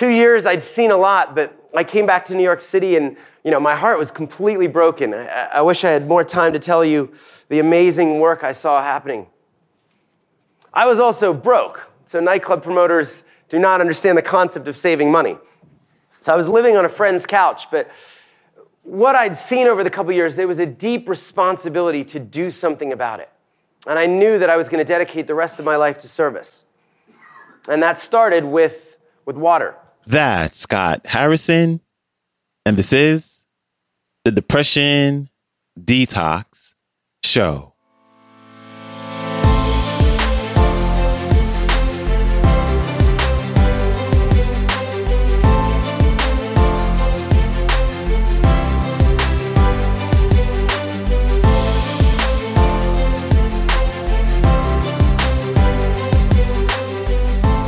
two years, I'd seen a lot, but I came back to New York City and you know, my heart was completely broken. I, I wish I had more time to tell you the amazing work I saw happening. I was also broke, so nightclub promoters do not understand the concept of saving money. So I was living on a friend's couch, but what I'd seen over the couple years, there was a deep responsibility to do something about it. And I knew that I was going to dedicate the rest of my life to service. And that started with, with water. That's Scott Harrison. And this is the Depression Detox Show.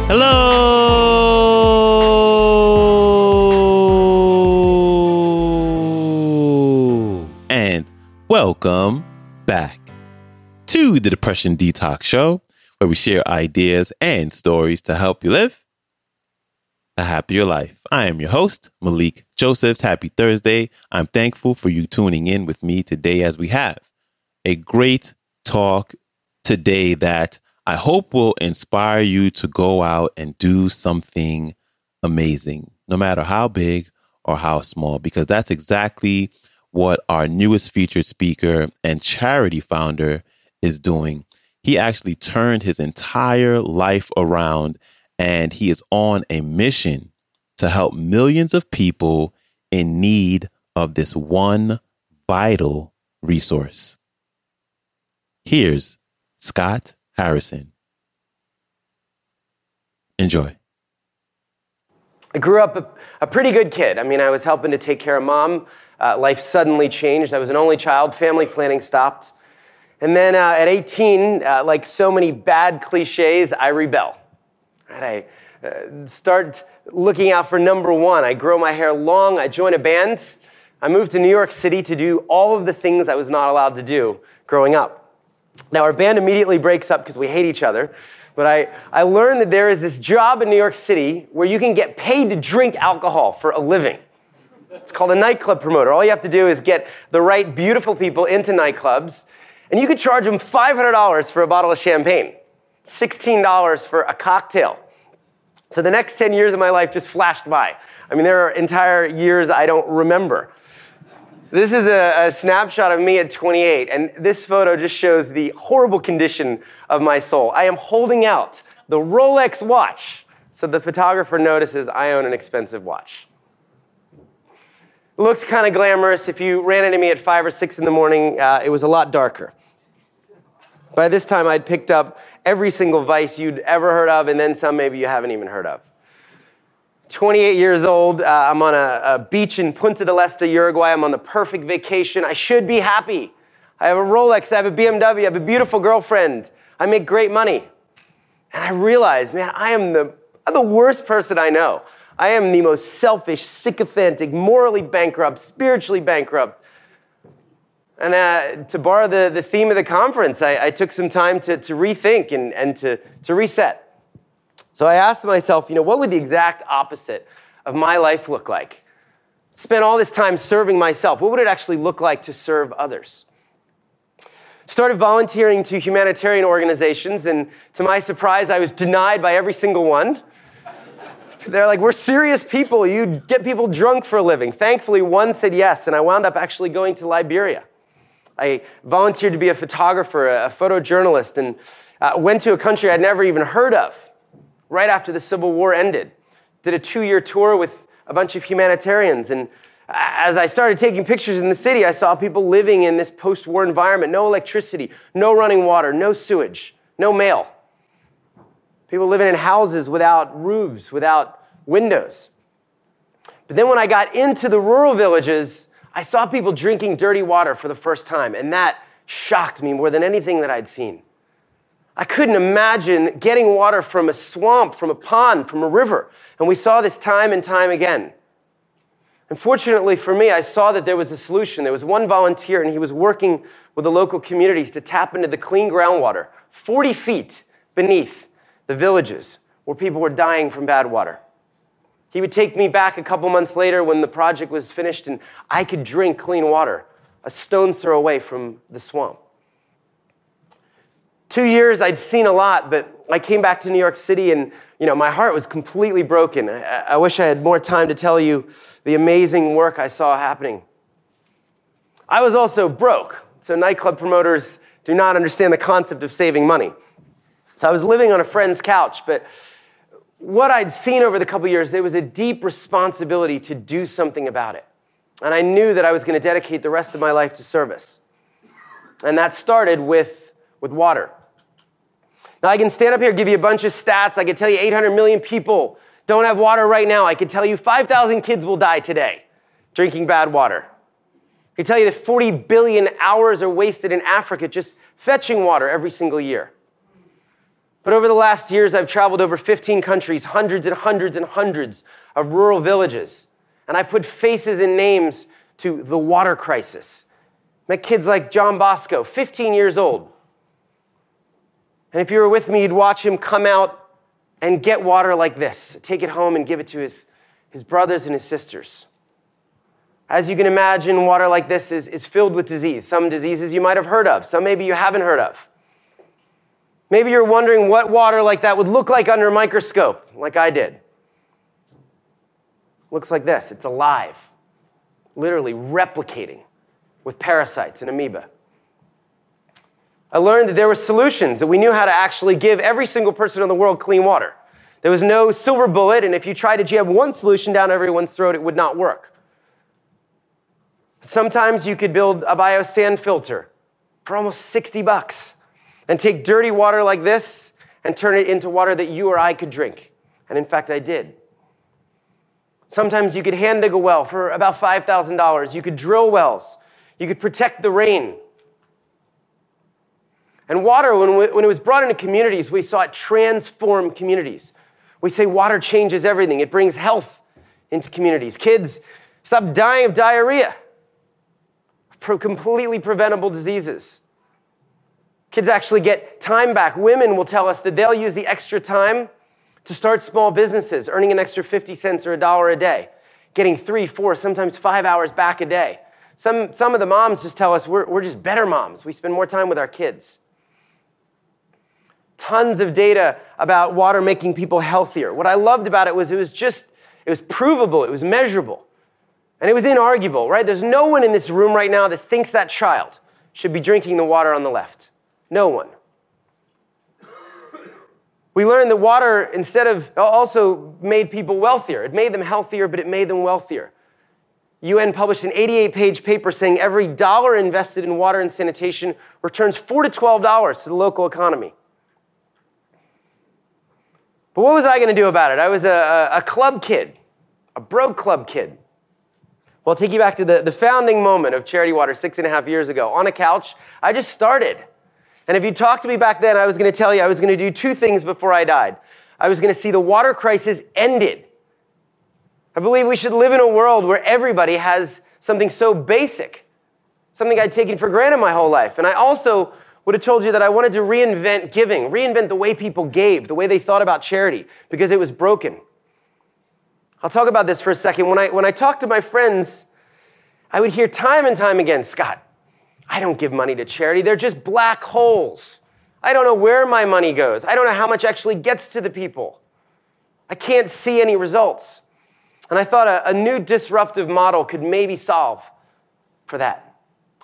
Hello welcome back to the Depression Detox Show, where we share ideas and stories to help you live a happier life. I am your host, Malikee Josephs. Happy Thursday. I'm thankful for you tuning in with me today as we have a great talk today that I hope will inspire you to go out and do something amazing, no matter how big or how small, because that's exactly what our newest featured speaker and charity founder is doing. He actually turned his entire life around and he is on a mission to help millions of people in need of this one vital resource. Here's Scott Harrison. Enjoy. I grew up a, a, pretty good kid. I mean, I was helping to take care of mom. Uh, life suddenly changed. I was an only child. Family planning stopped. And then uh, at 18, uh, like so many bad cliches, I rebel. Right? I uh, start looking out for number one. I grow my hair long. I join a band. I moved to New York City to do all of the things I was not allowed to do growing up. Now, our band immediately breaks up because we hate each other. But I, I learned that there is this job in New York City where you can get paid to drink alcohol for a living. It's called a nightclub promoter. All you have to do is get the right beautiful people into nightclubs, and you could charge them $500 for a bottle of champagne, $16 for a cocktail. So the next 10 years of my life just flashed by. I mean, there are entire years I don't remember. This is a, a, snapshot of me at 28, and this photo just shows the horrible condition of my soul. I am holding out the Rolex watch, so the photographer notices I own an expensive watch. Looked kind of glamorous. If you ran into me at 5 or 6 in the morning, uh, it was a lot darker. By this time, I'd picked up every single vice you'd ever heard of, and then some maybe you haven't even heard of. 28 years old. Uh, I'm on a, a, beach in Punta del Este, Uruguay. I'm on the perfect vacation. I should be happy. I have a Rolex, I have a BMW, I have a beautiful girlfriend. I make great money. And I realize, man, I am the, I'm the worst person I know. I am the most selfish, sycophantic, morally bankrupt, spiritually bankrupt. And uh, to borrow the, the theme of the conference, I, I took some time to, to rethink and, and to, to reset. So I asked myself, you know, what would the exact opposite of my life look like? Spent all this time serving myself. What would it actually look like to serve others? Started volunteering to humanitarian organizations, and to my surprise, I was denied by every single one. They're like, we're serious people. You get people drunk for a living. Thankfully, one said yes, and I wound up actually going to Liberia. I volunteered to be a photographer, a photojournalist, and uh, went to a country I'd never even heard of right after the Civil War ended. Did a two year tour with a bunch of humanitarians. And as I started taking pictures in the city, I saw people living in this post war environment no electricity, no running water, no sewage, no mail. People living in houses without roofs, without windows. But then when I got into the rural villages, I saw people drinking dirty water for the first time, and that shocked me more than anything that I'd seen. I couldn't imagine getting water from a swamp, from a pond, from a river. And we saw this time and time again. Unfortunately for me, I saw that there was a solution. There was one volunteer, and he was working with the local communities to tap into the clean groundwater 40 feet beneath the villages where people were dying from bad water. He would take me back a couple months later when the project was finished and I could drink clean water, a stone's throw away from the swamp. Two years, I'd seen a lot, but I came back to New York City and you know, my heart was completely broken. I, I wish I had more time to tell you the amazing work I saw happening. I was also broke, so nightclub promoters do not understand the concept of saving money. So I was living on a friend's couch, but what I'd seen over the couple years, there was a deep responsibility to do something about it. And I knew that I was going to dedicate the rest of my life to service. And that started with, with water. Now, I can stand up here, give you a bunch of stats. I could tell you 800 million people don't have water right now. I could tell you 5,000 kids will die today drinking bad water. I could tell you that 40 billion hours are wasted in Africa just fetching water every single year. But over the last years, I've traveled over 15 countries, hundreds and hundreds and hundreds of rural villages. And I put faces and names to the water crisis. Met kids like John Bosco, 15 years old. And if you were with me, you'd watch him come out and get water like this, take it home and give it to his, his brothers and his sisters. As you can imagine, water like this is, is filled with disease. Some diseases you might have heard of, some maybe you haven't heard of. Maybe you're wondering what water like that would look like under a microscope, like I did. Looks like this it's alive, literally replicating with parasites and amoeba. I learned that there were solutions, that we knew how to actually give every single person in the world clean water. There was no silver bullet, and if you tried to jam one solution down everyone's throat, it would not work. Sometimes you could build a biosand filter for almost 60 bucks and take dirty water like this and turn it into water that you or I could drink. And in fact, I did. Sometimes you could hand dig a well for about $5,000. You could drill wells. You could protect the rain. And water, when, we, when it was brought into communities, we saw it transform communities. We say water changes everything, it brings health into communities. Kids stop dying of diarrhea, completely preventable diseases. Kids actually get time back. Women will tell us that they'll use the extra time to start small businesses, earning an extra 50 cents or a dollar a day, getting three, four, sometimes five hours back a day. Some, some of the moms just tell us we're, we're just better moms. We spend more time with our kids. Tons of data about water making people healthier. What I loved about it was it was just, it was provable, it was measurable, and it was inarguable, right? There's no one in this room right now that thinks that child should be drinking the water on the left. No one. We learned that water, instead of, also made people wealthier. It made them healthier, but it made them wealthier. UN published an 88 page paper saying every dollar invested in water and sanitation returns 4 to $12 to the local economy. But what was I going to do about it? I was a, a, club kid, a broke club kid. Well, I'll take you back to the, the founding moment of Charity Water six and a half years ago. On a couch, I just started. And if you talked to me back then, I was going to tell you I was going to do two things before I died. I was going to see the water crisis ended. I believe we should live in a world where everybody has something so basic, something I'd taken for granted my whole life. And I also would have told you that I wanted to reinvent giving, reinvent the way people gave, the way they thought about charity, because it was broken. I'll talk about this for a second. When I, when I talk to my friends, I would hear time and time again, Scott, I don't give money to charity. They're just black holes. I don't know where my money goes. I don't know how much actually gets to the people. I can't see any results. And I thought a, a new disruptive model could maybe solve for that.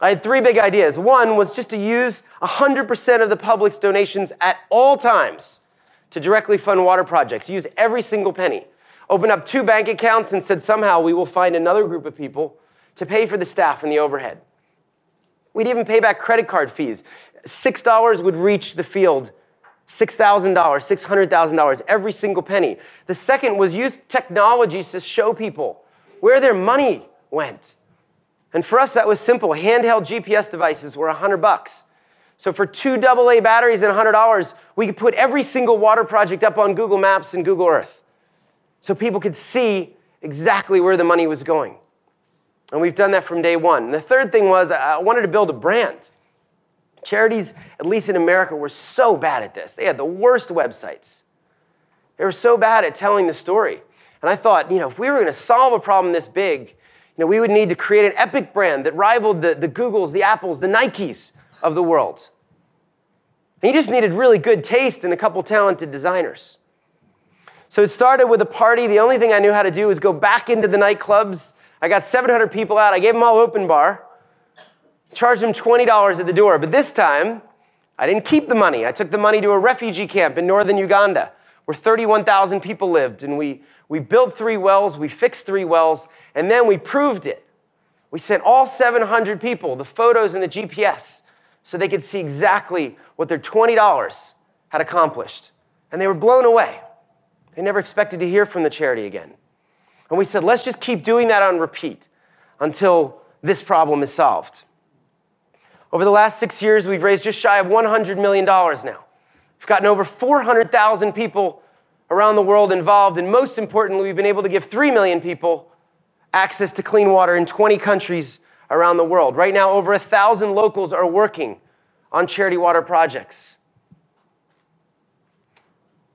I had three big ideas. One was just to use 100% of the public's donations at all times to directly fund water projects. Use every single penny. Open up two bank accounts and said somehow we will find another group of people to pay for the staff and the overhead. We'd even pay back credit card fees. $6 would reach the field $6,000, $600,000, every single penny. The second was use technologies to show people where their money went. And for us, that was simple. Handheld GPS devices were 100 bucks. So for two AA batteries and $100, we could put every single water project up on Google Maps and Google Earth so people could see exactly where the money was going. And we've done that from day one. And the third thing was I wanted to build a brand. Charities, at least in America, were so bad at this. They had the worst websites. They were so bad at telling the story. And I thought, you know, if we were going to solve a problem this big, you know, we would need to create an epic brand that rivaled the, the Googles, the Apples, the Nikes of the world. And you just needed really good taste and a couple talented designers. So it started with a party. The only thing I knew how to do was go back into the nightclubs. I got 700 people out. I gave them all open bar, charged them $20 at the door. But this time, I didn't keep the money. I took the money to a refugee camp in northern Uganda where 31,000 people lived. And we, we built three wells, we fixed three wells, and then we proved it. We sent all 700 people the photos and the GPS so they could see exactly what their $20 had accomplished. And they were blown away. They never expected to hear from the charity again. And we said, let's just keep doing that on repeat until this problem is solved. Over the last six years, we've raised just shy of $100 million now. We've gotten over 400,000 people around the world involved, and most importantly, we've been able to give 3 million people access to clean water in 20 countries around the world. Right now, over a thousand locals are working on charity water projects.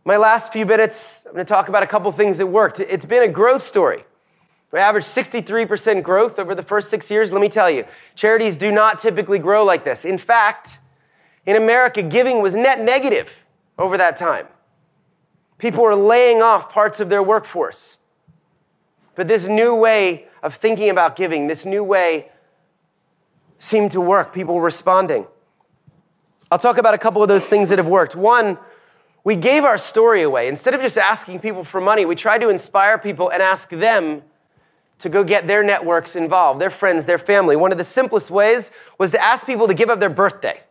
My last few minutes, I'm going to talk about a couple things that worked. It's been a growth story. We averaged 63% growth over the first six years. Let me tell you, charities do not typically grow like this. In fact, in America, giving was net negative over that time. People were laying off parts of their workforce. But this new way of thinking about giving, this new way seemed to work, people were responding. I'll talk about a couple of those things that have worked. One, we gave our story away. Instead of just asking people for money, we tried to inspire people and ask them to go get their networks involved, their friends, their family. One of the simplest ways was to ask people to give up their birthday.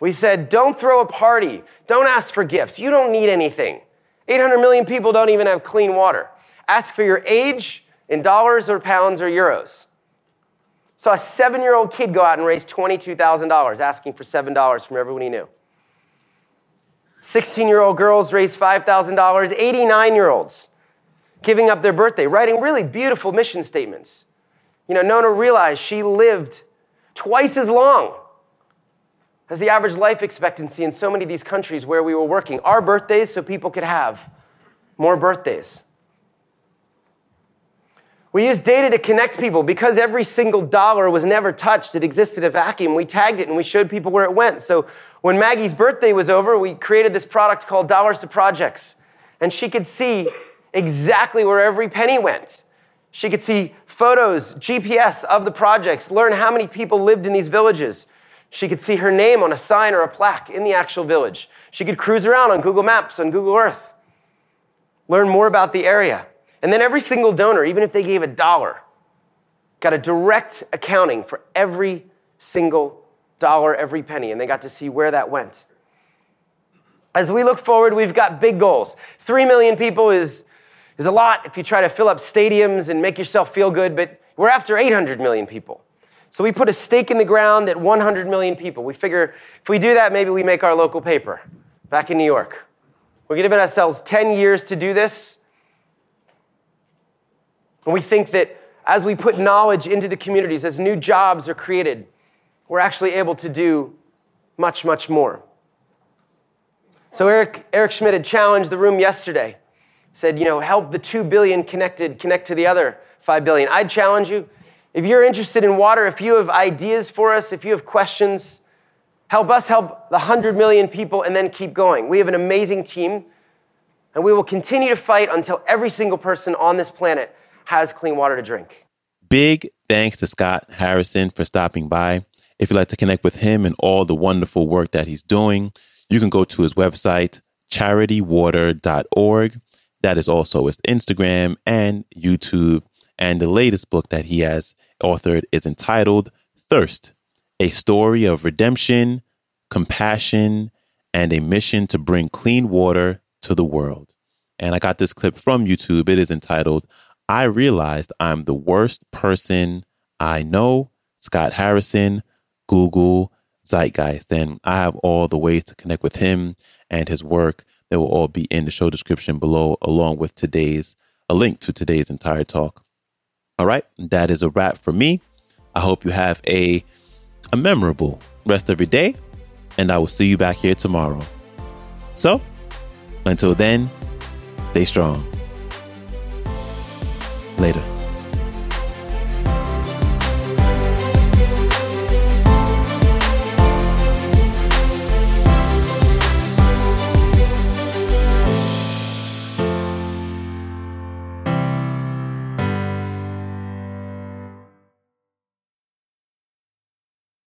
We said, don't throw a party, don't ask for gifts, you don't need anything. 800 million people don't even have clean water. Ask for your age in dollars or pounds or euros. Saw a seven year old kid go out and raise $22,000 asking for $7 from everyone he knew. 16 year old girls raised $5,000, 89 year olds giving up their birthday, writing really beautiful mission statements. You know, Nona realized she lived twice as long as the average life expectancy in so many of these countries where we were working. Our birthdays so people could have more birthdays. We used data to connect people because every single dollar was never touched. It existed in a vacuum. We tagged it and we showed people where it went. So when Maggie's birthday was over, we created this product called Dollars to Projects. And she could see exactly where every penny went. She could see photos, GPS of the projects, learn how many people lived in these villages. She could see her name on a sign or a plaque in the actual village. She could cruise around on Google Maps, on Google Earth, learn more about the area. And then every single donor, even if they gave a dollar, got a direct accounting for every single dollar, every penny, and they got to see where that went. As we look forward, we've got big goals. Three million people is, is a lot if you try to fill up stadiums and make yourself feel good, but we're after 800 million people. So we put a stake in the ground at 100 million people. We figure if we do that, maybe we make our local paper back in New York. We're giving ourselves 10 years to do this. And we think that as we put knowledge into the communities, as new jobs are created, we're actually able to do much, much more. So Eric, Eric Schmidt had challenged the room yesterday. Said, you know, help the 2 billion connected connect to the other 5 billion. I'd challenge you. If you're interested in water, if you have ideas for us, if you have questions, help us help the 100 million people and then keep going. We have an amazing team, and we will continue to fight until every single person on this planet has clean water to drink. Big thanks to Scott Harrison for stopping by. If you'd like to connect with him and all the wonderful work that he's doing, you can go to his website, charitywater.org. That is also his Instagram and YouTube. And the latest book that he has authored is entitled Thirst A Story of Redemption, Compassion, and a Mission to Bring Clean Water to the World. And I got this clip from YouTube. It is entitled I realized I'm the worst person I know. Scott Harrison, Google, Zeitgeist. And I have all the ways to connect with him and his work. They will all be in the show description below, along with today's, a link to today's entire talk. All right, that is a wrap for me. I hope you have a, a memorable rest of your day, and I will see you back here tomorrow. So, until then, stay strong. Later.